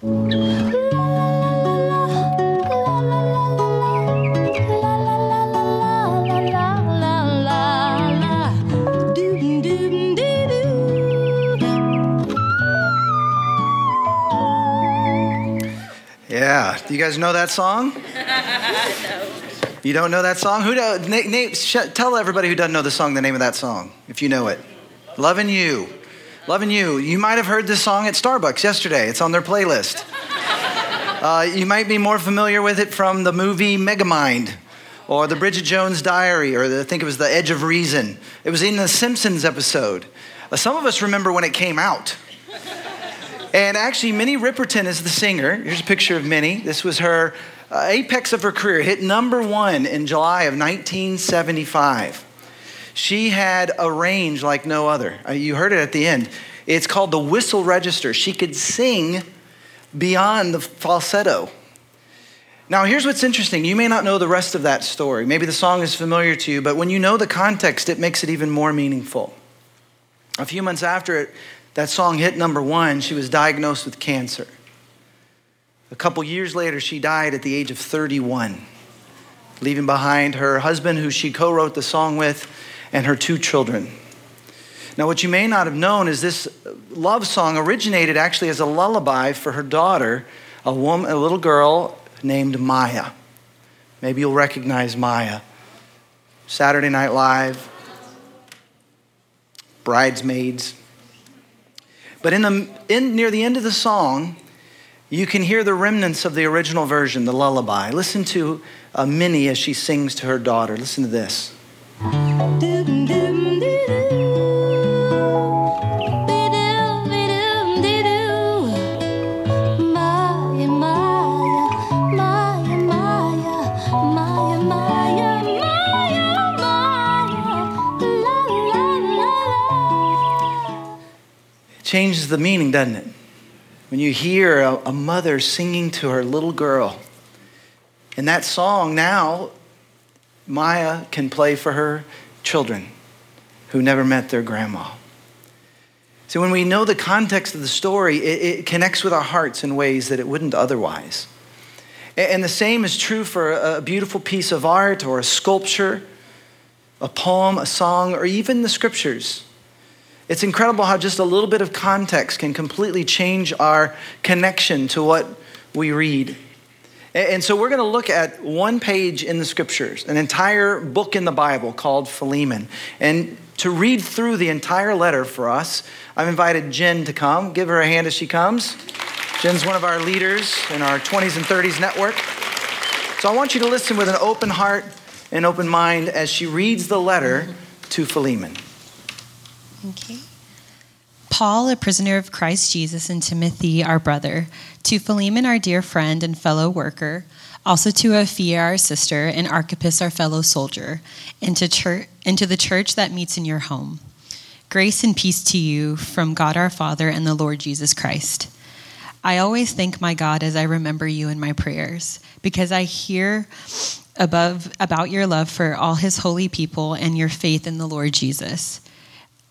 Yeah. Do you guys know that song? You don't know that song? Who do, Nate, Nate, sh- tell everybody who doesn't know the song the name of that song, if you know it. Loving You. Loving You. You might have heard this song at Starbucks yesterday. It's on their playlist. Uh, you might be more familiar with it from the movie Megamind or the Bridget Jones Diary, or the, I think it was The Edge of Reason. It was in the Simpsons episode. Uh, some of us remember when it came out. And actually, Minnie Riperton is the singer. Here's a picture of Minnie. This was her uh, apex of her career, hit number one in July of 1975. She had a range like no other. Uh, you heard it at the end. It's called the whistle register. She could sing beyond the falsetto. Now, here's what's interesting. You may not know the rest of that story. Maybe the song is familiar to you, but when you know the context, it makes it even more meaningful. A few months after it, that song hit number one, she was diagnosed with cancer. A couple years later, she died at the age of 31, leaving behind her husband, who she co wrote the song with, and her two children. Now, what you may not have known is this love song originated actually as a lullaby for her daughter, a, woman, a little girl named Maya. Maybe you'll recognize Maya. Saturday Night Live, Bridesmaids. But in the, in, near the end of the song, you can hear the remnants of the original version, the lullaby. Listen to uh, Minnie as she sings to her daughter. Listen to this. Changes the meaning, doesn't it? When you hear a, a mother singing to her little girl. And that song now, Maya can play for her children who never met their grandma. So when we know the context of the story, it, it, connects with our hearts in ways that it wouldn't otherwise. And the same is true for a beautiful piece of art or a sculpture, a poem, a song, or even the scriptures. It's incredible how just a little bit of context can completely change our connection to what we read. And so we're going to look at one page in the scriptures, an entire book in the Bible called Philemon. And to read through the entire letter for us, I've invited Jen to come. Give her a hand as she comes. Jen's one of our leaders in our 20s and 30s network. So I want you to listen with an open heart and open mind as she reads the letter to Philemon. Okay. Paul, a prisoner of Christ Jesus, and Timothy, our brother, to Philemon, our dear friend and fellow worker, also to Apphia, our sister, and Archippus, our fellow soldier, and to, church, and to the church that meets in your home. Grace and peace to you from God our Father and the Lord Jesus Christ. I always thank my God as I remember you in my prayers, because I hear above about your love for all his holy people and your faith in the Lord Jesus.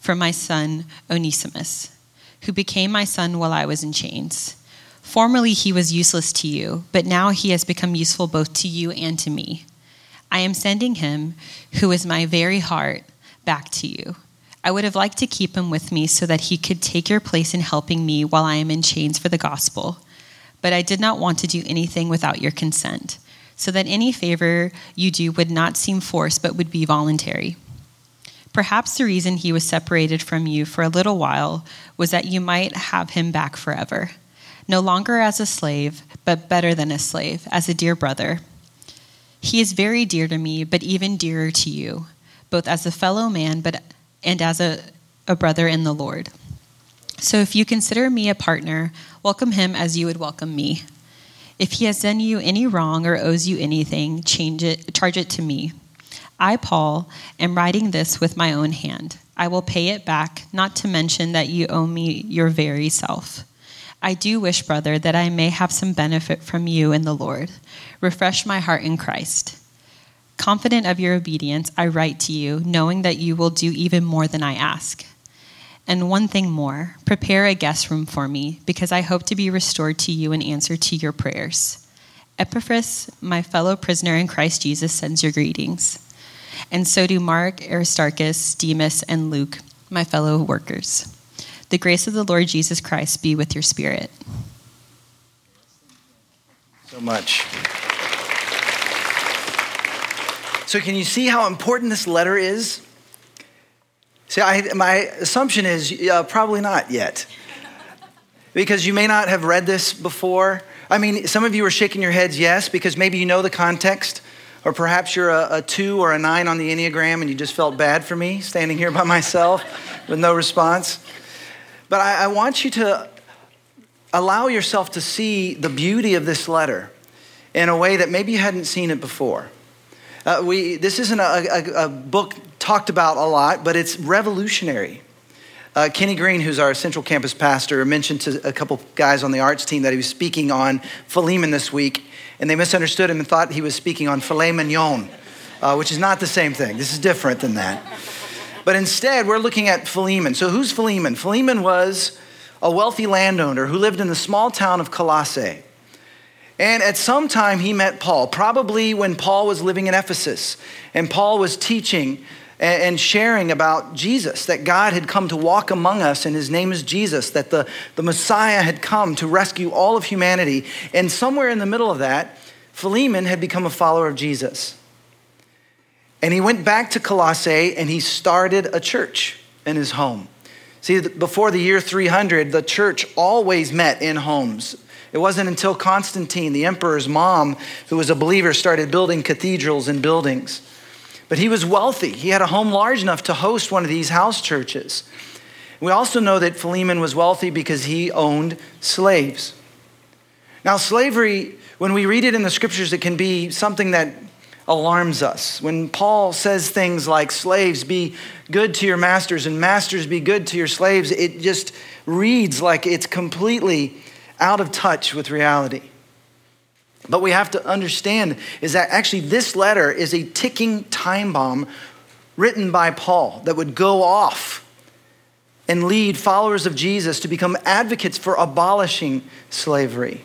for my son Onesimus, who became my son while I was in chains. Formerly he was useless to you, but now he has become useful both to you and to me. I am sending him, who is my very heart, back to you. I would have liked to keep him with me so that he could take your place in helping me while I am in chains for the gospel. But I did not want to do anything without your consent, so that any favor you do would not seem forced but would be voluntary. Perhaps the reason he was separated from you for a little while was that you might have him back forever, no longer as a slave, but better than a slave, as a dear brother. He is very dear to me, but even dearer to you, both as a fellow man but and as a, a brother in the Lord. So if you consider me a partner, welcome him as you would welcome me. If he has done you any wrong or owes you anything, change it, charge it to me. I, Paul, am writing this with my own hand. I will pay it back, not to mention that you owe me your very self. I do wish, brother, that I may have some benefit from you in the Lord. Refresh my heart in Christ. Confident of your obedience, I write to you, knowing that you will do even more than I ask. And one thing more prepare a guest room for me, because I hope to be restored to you in answer to your prayers. Epaphras, my fellow prisoner in Christ Jesus, sends your greetings. And so do Mark, Aristarchus, Demas, and Luke, my fellow workers. The grace of the Lord Jesus Christ be with your spirit. So much. So, can you see how important this letter is? See, I, my assumption is uh, probably not yet. Because you may not have read this before. I mean, some of you are shaking your heads, yes, because maybe you know the context. Or perhaps you're a, a, two or a nine on the Enneagram and you just felt bad for me standing here by myself with no response. But I, I want you to allow yourself to see the beauty of this letter in a way that maybe you hadn't seen it before. Uh, we, this isn't a, a, a, book talked about a lot, but it's revolutionary. Uh, Kenny Green, who's our Central Campus pastor, mentioned to a couple guys on the arts team that he was speaking on Philemon this week, and they misunderstood him and thought he was speaking on filet mignon, uh, which is not the same thing. This is different than that. But instead, we're looking at Philemon. So, who's Philemon? Philemon was a wealthy landowner who lived in the small town of Colossae. And at some time, he met Paul, probably when Paul was living in Ephesus. And Paul was teaching and sharing about Jesus, that God had come to walk among us, and his name is Jesus, that the, the Messiah had come to rescue all of humanity. And somewhere in the middle of that, Philemon had become a follower of Jesus. And he went back to Colossae and he started a church in his home. See, before the year 300, the church always met in homes. It wasn't until Constantine, the emperor's mom, who was a believer, started building cathedrals and buildings. But he was wealthy. He had a home large enough to host one of these house churches. We also know that Philemon was wealthy because he owned slaves. Now, slavery, when we read it in the scriptures, it can be something that alarms us. When Paul says things like, slaves, be good to your masters, and masters, be good to your slaves, it just reads like it's completely out of touch with reality. But we have to understand is that actually this letter is a ticking time bomb written by Paul that would go off and lead followers of Jesus to become advocates for abolishing slavery.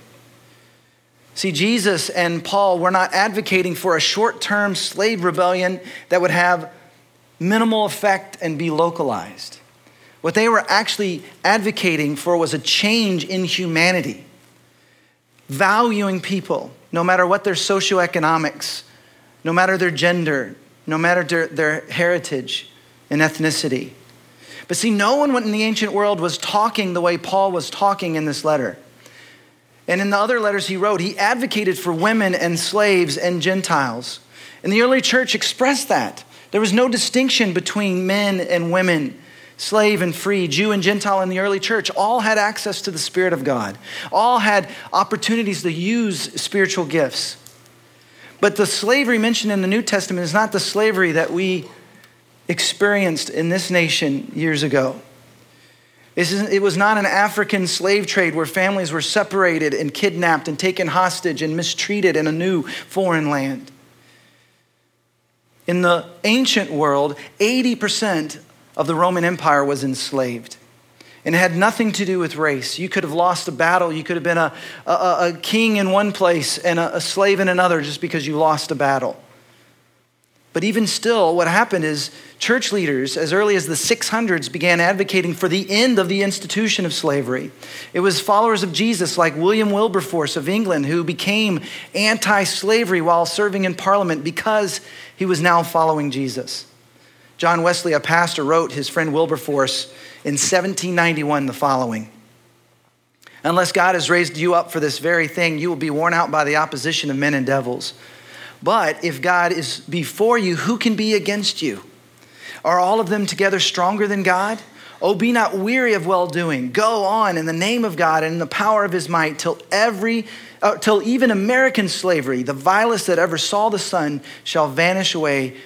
See, Jesus and Paul were not advocating for a short term slave rebellion that would have minimal effect and be localized. What they were actually advocating for was a change in humanity, valuing people, no matter what their socioeconomics, no matter their gender, no matter their, their heritage and ethnicity. But see, no one in the ancient world was talking the way Paul was talking in this letter. And in the other letters he wrote, he advocated for women and slaves and Gentiles. And the early church expressed that. There was no distinction between men and women, slave and free, Jew and Gentile in the early church. All had access to the Spirit of God, all had opportunities to use spiritual gifts. But the slavery mentioned in the New Testament is not the slavery that we experienced in this nation years ago. It was not an African slave trade where families were separated and kidnapped and taken hostage and mistreated in a new foreign land. In the ancient world, 80% of the Roman Empire was enslaved. And it had nothing to do with race. You could have lost a battle. You could have been a, a, a king in one place and a, a slave in another just because you lost a battle. But even still, what happened is church leaders, as early as the 600s, began advocating for the end of the institution of slavery. It was followers of Jesus, like William Wilberforce of England, who became anti slavery while serving in Parliament because he was now following Jesus. John Wesley, a pastor, wrote his friend Wilberforce in 1791 the following Unless God has raised you up for this very thing, you will be worn out by the opposition of men and devils. But if God is before you, who can be against you? Are all of them together stronger than God? Oh, be not weary of well doing. Go on in the name of God and in the power of his might till every uh, till even American slavery, the vilest that ever saw the sun, shall vanish away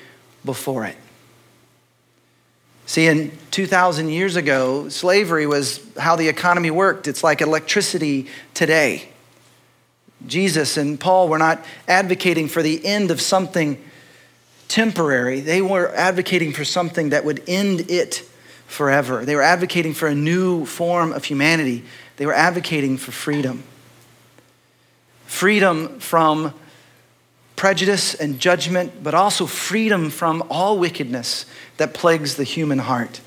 before it. See, in 2,000 years ago, slavery was how the economy worked. It's like electricity today. Jesus and Paul were not advocating for the end of something temporary, they were advocating for something that would end it forever. They were advocating for a new form of humanity, they were advocating for freedom. Freedom from prejudice and judgment, but also freedom from all wickedness that plagues the human heart.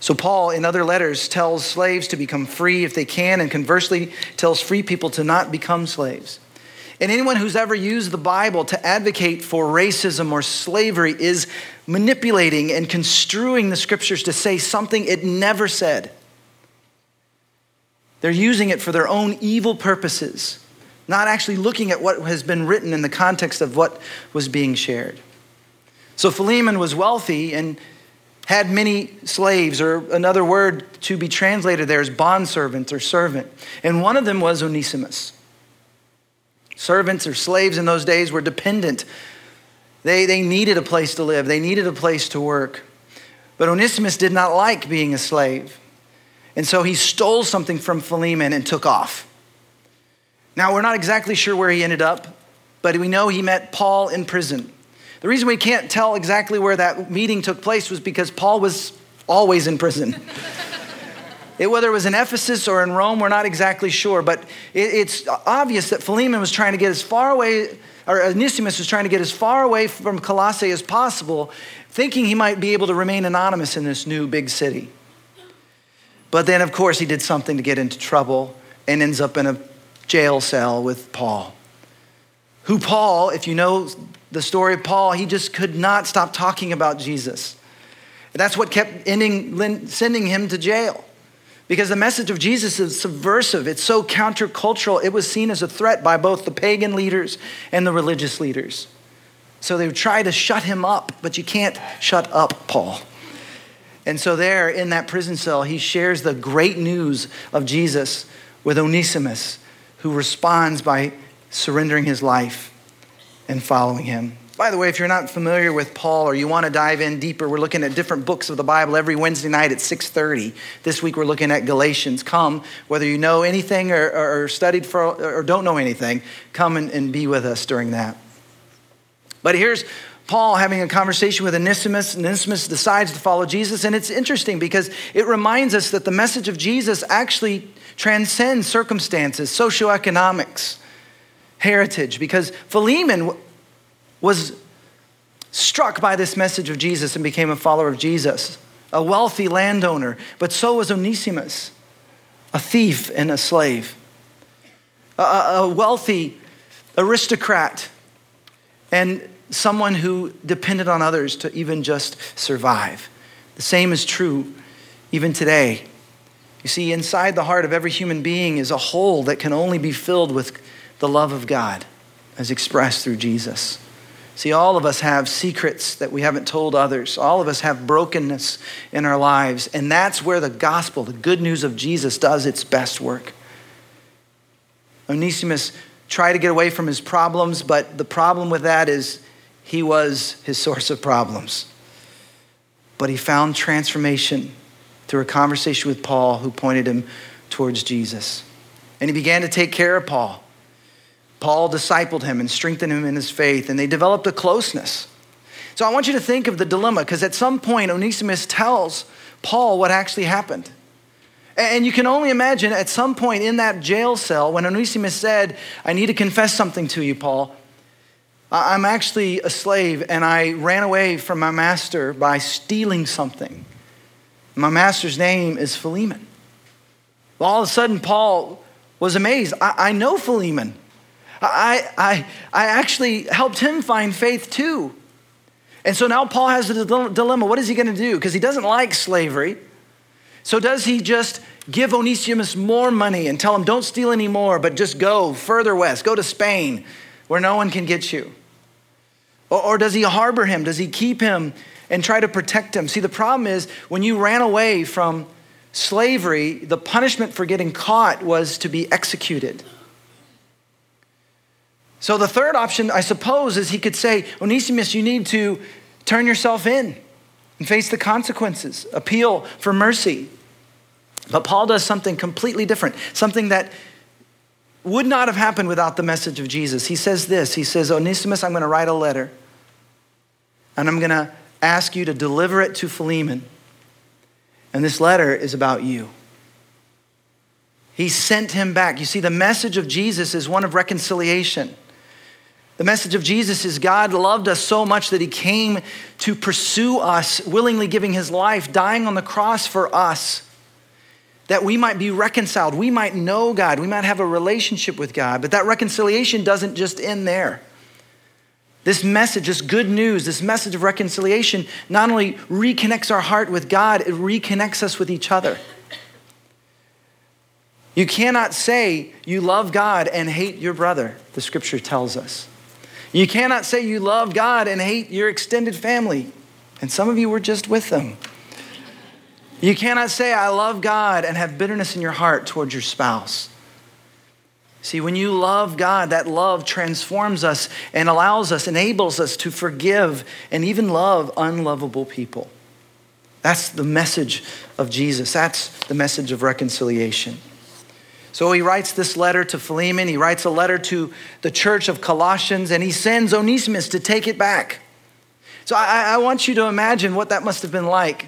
So, Paul, in other letters, tells slaves to become free if they can, and conversely, tells free people to not become slaves. And anyone who's ever used the Bible to advocate for racism or slavery is manipulating and construing the scriptures to say something it never said. They're using it for their own evil purposes not actually looking at what has been written in the context of what was being shared. So Philemon was wealthy and had many slaves, or another word to be translated there is bondservant or servant. And one of them was Onesimus. Servants or slaves in those days were dependent. They, they needed a place to live, they needed a place to work. But Onesimus did not like being a slave. And so he stole something from Philemon and took off. Now, we're not exactly sure where he ended up, but we know he met Paul in prison. The reason we can't tell exactly where that meeting took place was because Paul was always in prison. it, whether it was in Ephesus or in Rome, we're not exactly sure, but it, it's obvious that Philemon was trying to get as far away, or Onesimus was trying to get as far away from Colossae as possible, thinking he might be able to remain anonymous in this new big city. But then, of course, he did something to get into trouble and ends up in a jail cell with Paul. Who Paul, if you know the story of Paul, he just could not stop talking about Jesus. That's what kept ending, sending him to jail. Because the message of Jesus is subversive, it's so countercultural, it was seen as a threat by both the pagan leaders and the religious leaders. So they would try to shut him up, but you can't shut up Paul. And so, there in that prison cell, he shares the great news of Jesus with Onesimus, who responds by surrendering his life and following him. By the way, if you're not familiar with Paul or you want to dive in deeper, we're looking at different books of the Bible every Wednesday night at 6:30. This week we're looking at Galatians. Come, whether you know anything or, or studied for or don't know anything, come and, and be with us during that. But here's Paul having a conversation with Onesimus, and Onesimus decides to follow Jesus. And it's interesting because it reminds us that the message of Jesus actually transcends circumstances, socioeconomics, heritage, because Philemon was struck by this message of Jesus and became a follower of Jesus, a wealthy landowner, but so was Onesimus, a thief and a slave, a, a wealthy aristocrat, and someone who depended on others to even just survive. The same is true even today. You see, inside the heart of every human being is a hole that can only be filled with the love of God as expressed through Jesus. See, all of us have secrets that we haven't told others. All of us have brokenness in our lives. And that's where the gospel, the good news of Jesus, does its best work. Onesimus tried to get away from his problems, but the problem with that is he was his source of problems. But he found transformation through a conversation with Paul, who pointed him towards Jesus. And he began to take care of Paul. Paul discipled him and strengthened him in his faith, and they developed a closeness. So I want you to think of the dilemma, because at some point, Onesimus tells Paul what actually happened. And you can only imagine at some point in that jail cell when Onesimus said, I need to confess something to you, Paul. I'm actually a slave, and I ran away from my master by stealing something. My master's name is Philemon. Well, all of a sudden, Paul was amazed. I, I know Philemon. I, I, I actually helped him find faith too. And so now Paul has a dilemma. What is he going to do? Because he doesn't like slavery. So does he just give Onesimus more money and tell him, don't steal anymore, but just go further west, go to Spain where no one can get you? Or, or does he harbor him? Does he keep him and try to protect him. See, the problem is when you ran away from slavery, the punishment for getting caught was to be executed. So the third option, I suppose, is he could say, Onesimus, you need to turn yourself in and face the consequences, appeal for mercy. But Paul does something completely different, something that would not have happened without the message of Jesus. He says this He says, Onesimus, I'm going to write a letter, and I'm going to ask you to deliver it to Philemon. And this letter is about you. He sent him back. You see, the message of Jesus is one of reconciliation. The message of Jesus is God loved us so much that he came to pursue us, willingly giving his life, dying on the cross for us, that we might be reconciled. We might know God. We might have a relationship with God. But that reconciliation doesn't just end there. This message, this good news, this message of reconciliation not only reconnects our heart with God, it reconnects us with each other. You cannot say you love God and hate your brother, the scripture tells us. You cannot say you love God and hate your extended family. And some of you were just with them. You cannot say, I love God and have bitterness in your heart towards your spouse. See, when you love God, that love transforms us and allows us, enables us to forgive and even love unlovable people. That's the message of Jesus. That's the message of reconciliation. So he writes this letter to Philemon. He writes a letter to the church of Colossians, and he sends Onesimus to take it back. So I, I, want you to imagine what that must have been like.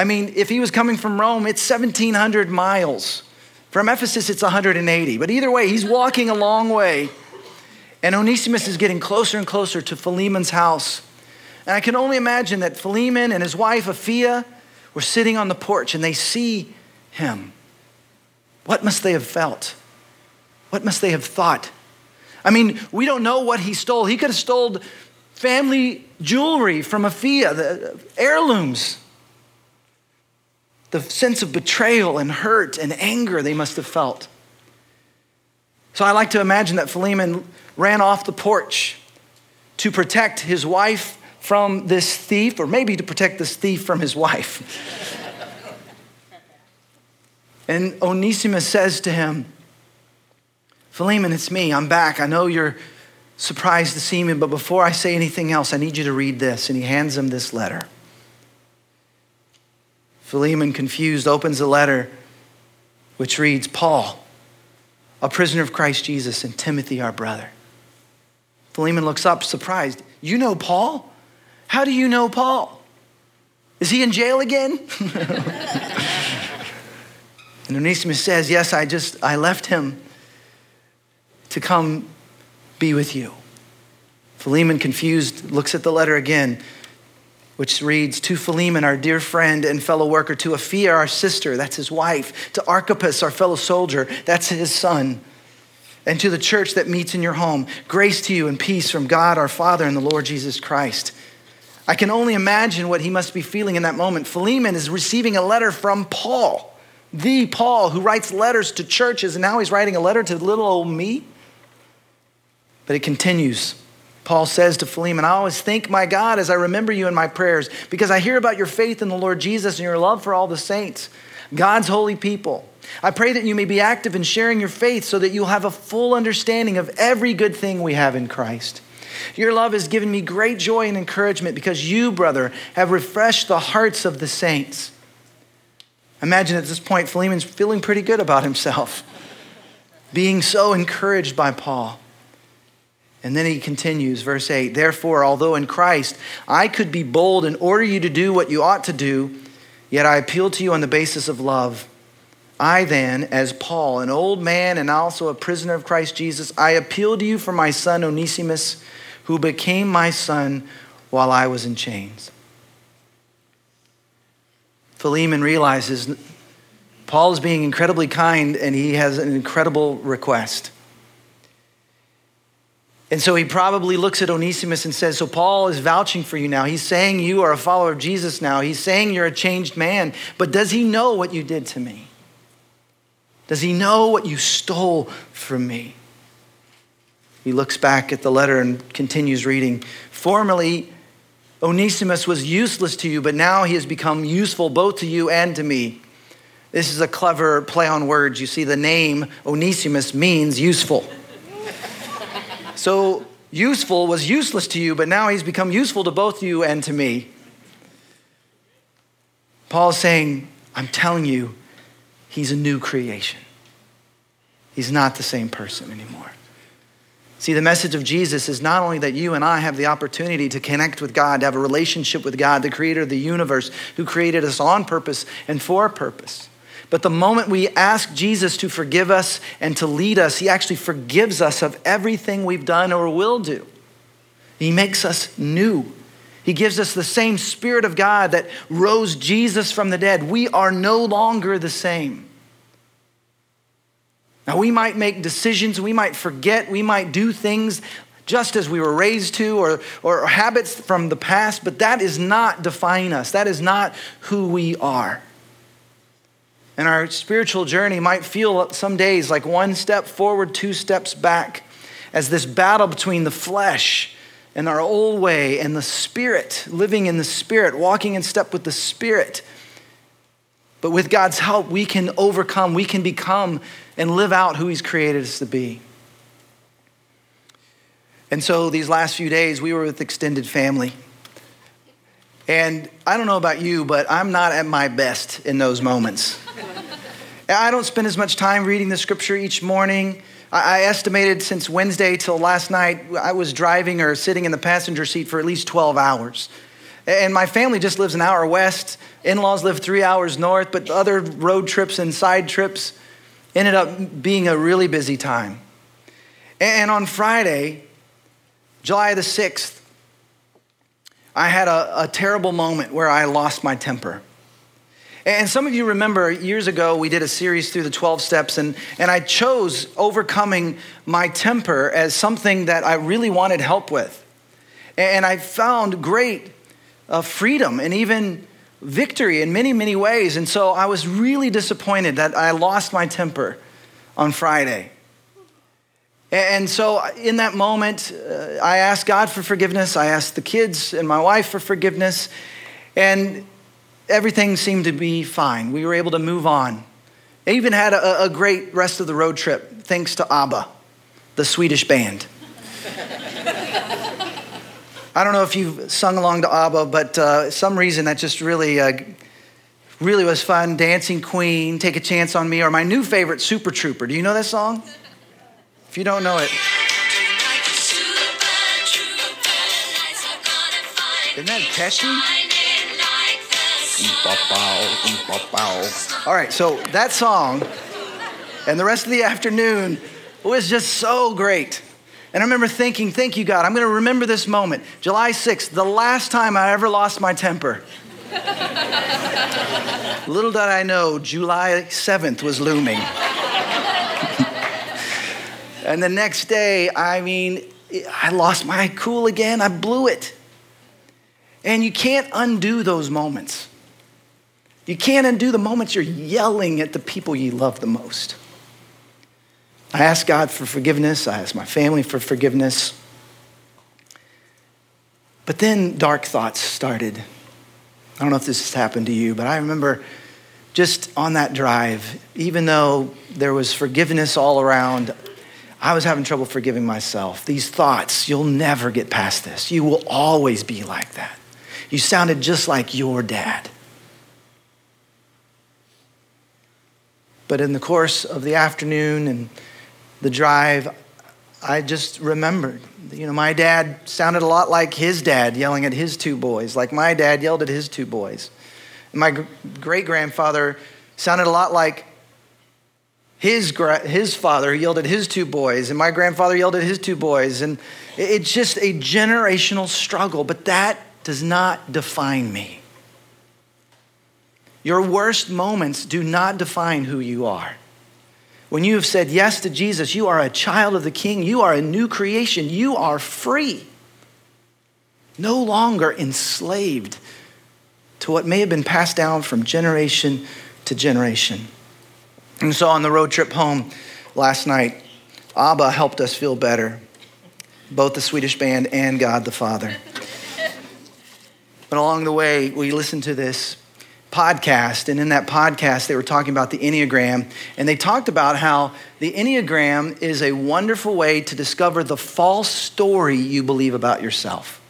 I mean, if he was coming from Rome, it's 1,700 miles. From Ephesus, it's 180. But either way, he's walking a long way. And Onesimus is getting closer and closer to Philemon's house. And I can only imagine that Philemon and his wife, Apphia, were sitting on the porch and they see him. What must they have felt? What must they have thought? I mean, we don't know what he stole. He could have stole family jewelry from Apphia, the heirlooms. The sense of betrayal and hurt and anger they must have felt. So I like to imagine that Philemon ran off the porch to protect his wife from this thief, or maybe to protect this thief from his wife. And Onesimus says to him, Philemon, it's me. I'm back. I know you're surprised to see me, but before I say anything else, I need you to read this. And he hands him this letter. Philemon, confused, opens the letter, which reads Paul, a prisoner of Christ Jesus, and Timothy, our brother. Philemon looks up, surprised. You know Paul? How do you know Paul? Is he in jail again? And Onesimus says, Yes, I just, I left him to come be with you. Philemon, confused, looks at the letter again, which reads To Philemon, our dear friend and fellow worker, to Apphia, our sister, that's his wife, to Archippus, our fellow soldier, that's his son, and to the church that meets in your home, grace to you and peace from God our Father and the Lord Jesus Christ. I can only imagine what he must be feeling in that moment. Philemon is receiving a letter from Paul the Paul who writes letters to churches, and now he's writing a letter to little old me. But it continues. Paul says to Philemon, I always thank my God as I remember you in my prayers because I hear about your faith in the Lord Jesus and your love for all the saints, God's holy people. I pray that you may be active in sharing your faith so that you'll have a full understanding of every good thing we have in Christ. Your love has given me great joy and encouragement because you, brother, have refreshed the hearts of the saints. Imagine at this point, Philemon's feeling pretty good about himself, being so encouraged by Paul. And then he continues, verse 8 Therefore, although in Christ I could be bold and order you to do what you ought to do, yet I appeal to you on the basis of love. I then, as Paul, an old man and also a prisoner of Christ Jesus, I appeal to you for my son Onesimus, who became my son while I was in chains. Philemon realizes Paul is being incredibly kind and he has an incredible request. And so he probably looks at Onesimus and says, So Paul is vouching for you now. He's saying you are a follower of Jesus now. He's saying you're a changed man. But does he know what you did to me? Does he know what you stole from me? He looks back at the letter and continues reading. Formerly, Onesimus was useless to you, but now he has become useful both to you and to me. This is a clever play on words. You see, the name Onesimus means useful. So, useful was useless to you, but now he's become useful to both you and to me. Paul's saying, I'm telling you, he's a new creation. He's not the same person anymore. See, the message of Jesus is not only that you and I have the opportunity to connect with God, to have a relationship with God, the creator of the universe, who created us on purpose and for a purpose. But the moment we ask Jesus to forgive us and to lead us, he actually forgives us of everything we've done or will do. He makes us new. He gives us the same Spirit of God that rose Jesus from the dead. We are no longer the same. Now, we might make decisions, we might forget, we might do things just as we were raised to or, or habits from the past, but that is not define us. That is not who we are. And our spiritual journey might feel some days like one step forward, two steps back, as this battle between the flesh and our old way and the spirit, living in the spirit, walking in step with the spirit. But with God's help, we can overcome, we can become and live out who He's created us to be. And so these last few days, we were with extended family. And I don't know about you, but I'm not at my best in those moments. I don't spend as much time reading the scripture each morning. I estimated since Wednesday till last night, I was driving or sitting in the passenger seat for at least 12 hours. And my family just lives an hour west. In laws live three hours north, but other road trips and side trips ended up being a really busy time. And on Friday, July the 6th, I had a, a terrible moment where I lost my temper. And some of you remember years ago, we did a series through the 12 steps, and, and I chose overcoming my temper as something that I really wanted help with. And I found great uh, freedom and even victory in many, many ways. And so I was really disappointed that I lost my temper on Friday. And so in that moment, uh, I asked God for forgiveness. I asked the kids and my wife for forgiveness. And everything seemed to be fine. We were able to move on. I even had a, a great rest of the road trip, thanks to ABBA, the Swedish band. I don't know if you've sung along to ABBA, but uh, some reason that just really, uh, really was fun. Dancing Queen, Take a Chance on Me, or my new favorite, Super Trooper. Do you know that song? If you don't know it, isn't that catchy? All right, so that song and the rest of the afternoon was just so great. And I remember thinking, thank you, God. I'm going to remember this moment. July 6th, the last time I ever lost my temper. Little did I know, July 7th was looming. and the next day, I mean, I lost my cool again. I blew it. And you can't undo those moments. You can't undo the moments you're yelling at the people you love the most. I ask God for forgiveness. I ask my family for forgiveness. But then dark thoughts started. I don't know if this has happened to you, but I remember just on that drive, even though there was forgiveness all around, I was having trouble forgiving myself. These thoughts, you'll never get past this. You will always be like that. You sounded just like your dad. But in the course of the afternoon and the drive, I just remembered. You know, my dad sounded a lot like his dad yelling at his two boys, like my dad yelled at his two boys. My great grandfather sounded a lot like his, his father yelled at his two boys, and my grandfather yelled at his two boys. And it's just a generational struggle, but that does not define me. Your worst moments do not define who you are. When you have said yes to Jesus, you are a child of the King. You are a new creation. You are free. No longer enslaved to what may have been passed down from generation to generation. And so on the road trip home last night, Abba helped us feel better, both the Swedish band and God the Father. But along the way, we listened to this podcast, and in that podcast, they were talking about the Enneagram, and they talked about how the Enneagram is a wonderful way to discover the false story you believe about yourself.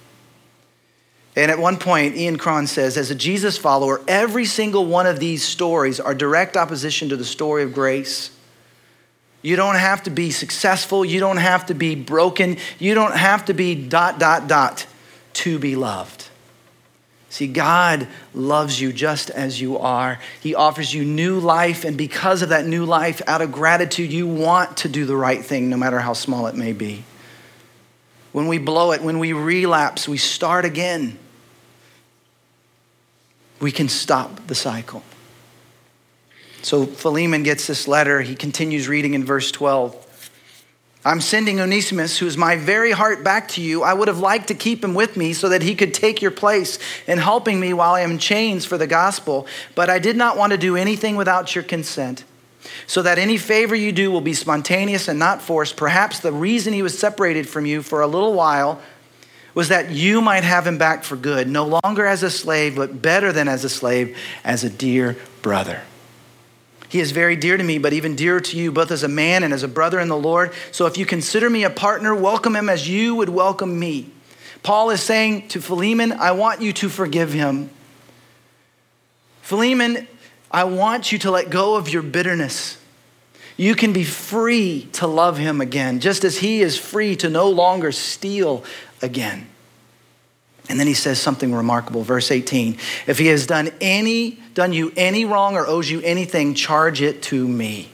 And at one point, Ian Cron says, as a Jesus follower, every single one of these stories are direct opposition to the story of grace. You don't have to be successful. You don't have to be broken. You don't have to be dot, dot, dot to be loved. See, God loves you just as you are. He offers you new life, and because of that new life, out of gratitude, you want to do the right thing, no matter how small it may be. When we blow it, when we relapse, we start again. We can stop the cycle. So Philemon gets this letter. He continues reading in verse 12. I'm sending Onesimus, who is my very heart, back to you. I would have liked to keep him with me so that he could take your place in helping me while I am in chains for the gospel, but I did not want to do anything without your consent, so that any favor you do will be spontaneous and not forced. Perhaps the reason he was separated from you for a little while was that you might have him back for good, no longer as a slave, but better than as a slave, as a dear brother. He is very dear to me, but even dearer to you, both as a man and as a brother in the Lord. So if you consider me a partner, welcome him as you would welcome me. Paul is saying to Philemon, I want you to forgive him. Philemon, I want you to let go of your bitterness. You can be free to love him again, just as he is free to no longer steal again. And then he says something remarkable, verse 18. If he has done any done you any wrong or owes you anything, charge it to me.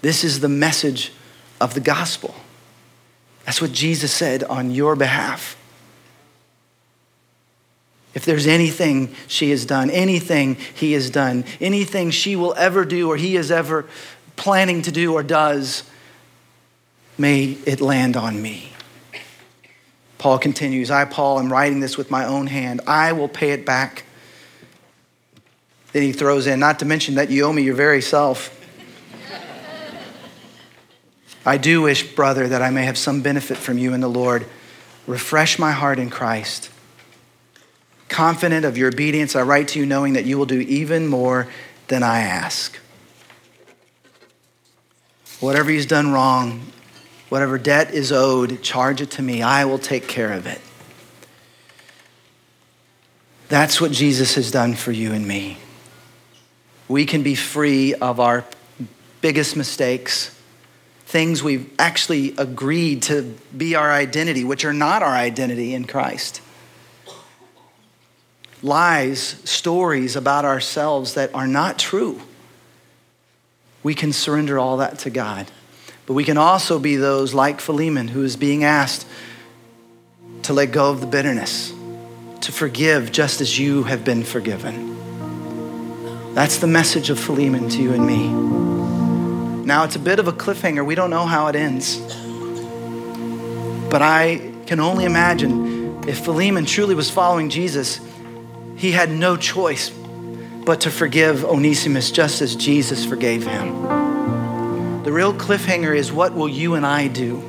This is the message of the gospel. That's what Jesus said on your behalf. If there's anything she has done, anything he has done, anything she will ever do or he is ever planning to do or does, may it land on me. Paul continues, I, Paul, am writing this with my own hand. I will pay it back. Then he throws in, not to mention that you owe me your very self. I do wish, brother, that I may have some benefit from you in the Lord. Refresh my heart in Christ. Confident of your obedience, I write to you knowing that you will do even more than I ask. Whatever he's done wrong, Whatever debt is owed, charge it to me. I will take care of it. That's what Jesus has done for you and me. We can be free of our biggest mistakes, things we've actually agreed to be our identity, which are not our identity in Christ. Lies, stories about ourselves that are not true. We can surrender all that to God. But we can also be those like Philemon who is being asked to let go of the bitterness, to forgive just as you have been forgiven. That's the message of Philemon to you and me. Now, it's a bit of a cliffhanger. We don't know how it ends. But I can only imagine if Philemon truly was following Jesus, he had no choice but to forgive Onesimus just as Jesus forgave him. The real cliffhanger is what will you and I do?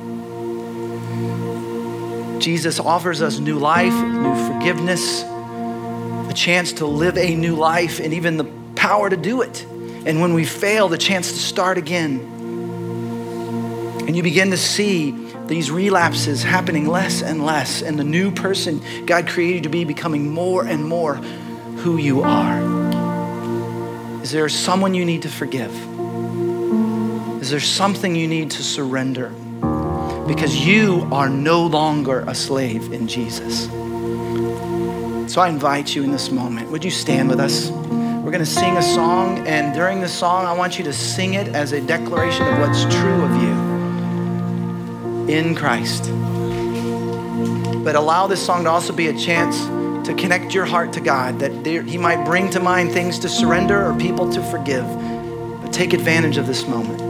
Jesus offers us new life, new forgiveness, a chance to live a new life, and even the power to do it. And when we fail, the chance to start again. And you begin to see these relapses happening less and less, and the new person God created to be becoming more and more who you are. Is there someone you need to forgive? Is there something you need to surrender? Because you are no longer a slave in Jesus. So I invite you in this moment. Would you stand with us? We're going to sing a song, and during the song, I want you to sing it as a declaration of what's true of you in Christ. But allow this song to also be a chance to connect your heart to God, that He might bring to mind things to surrender or people to forgive. But take advantage of this moment.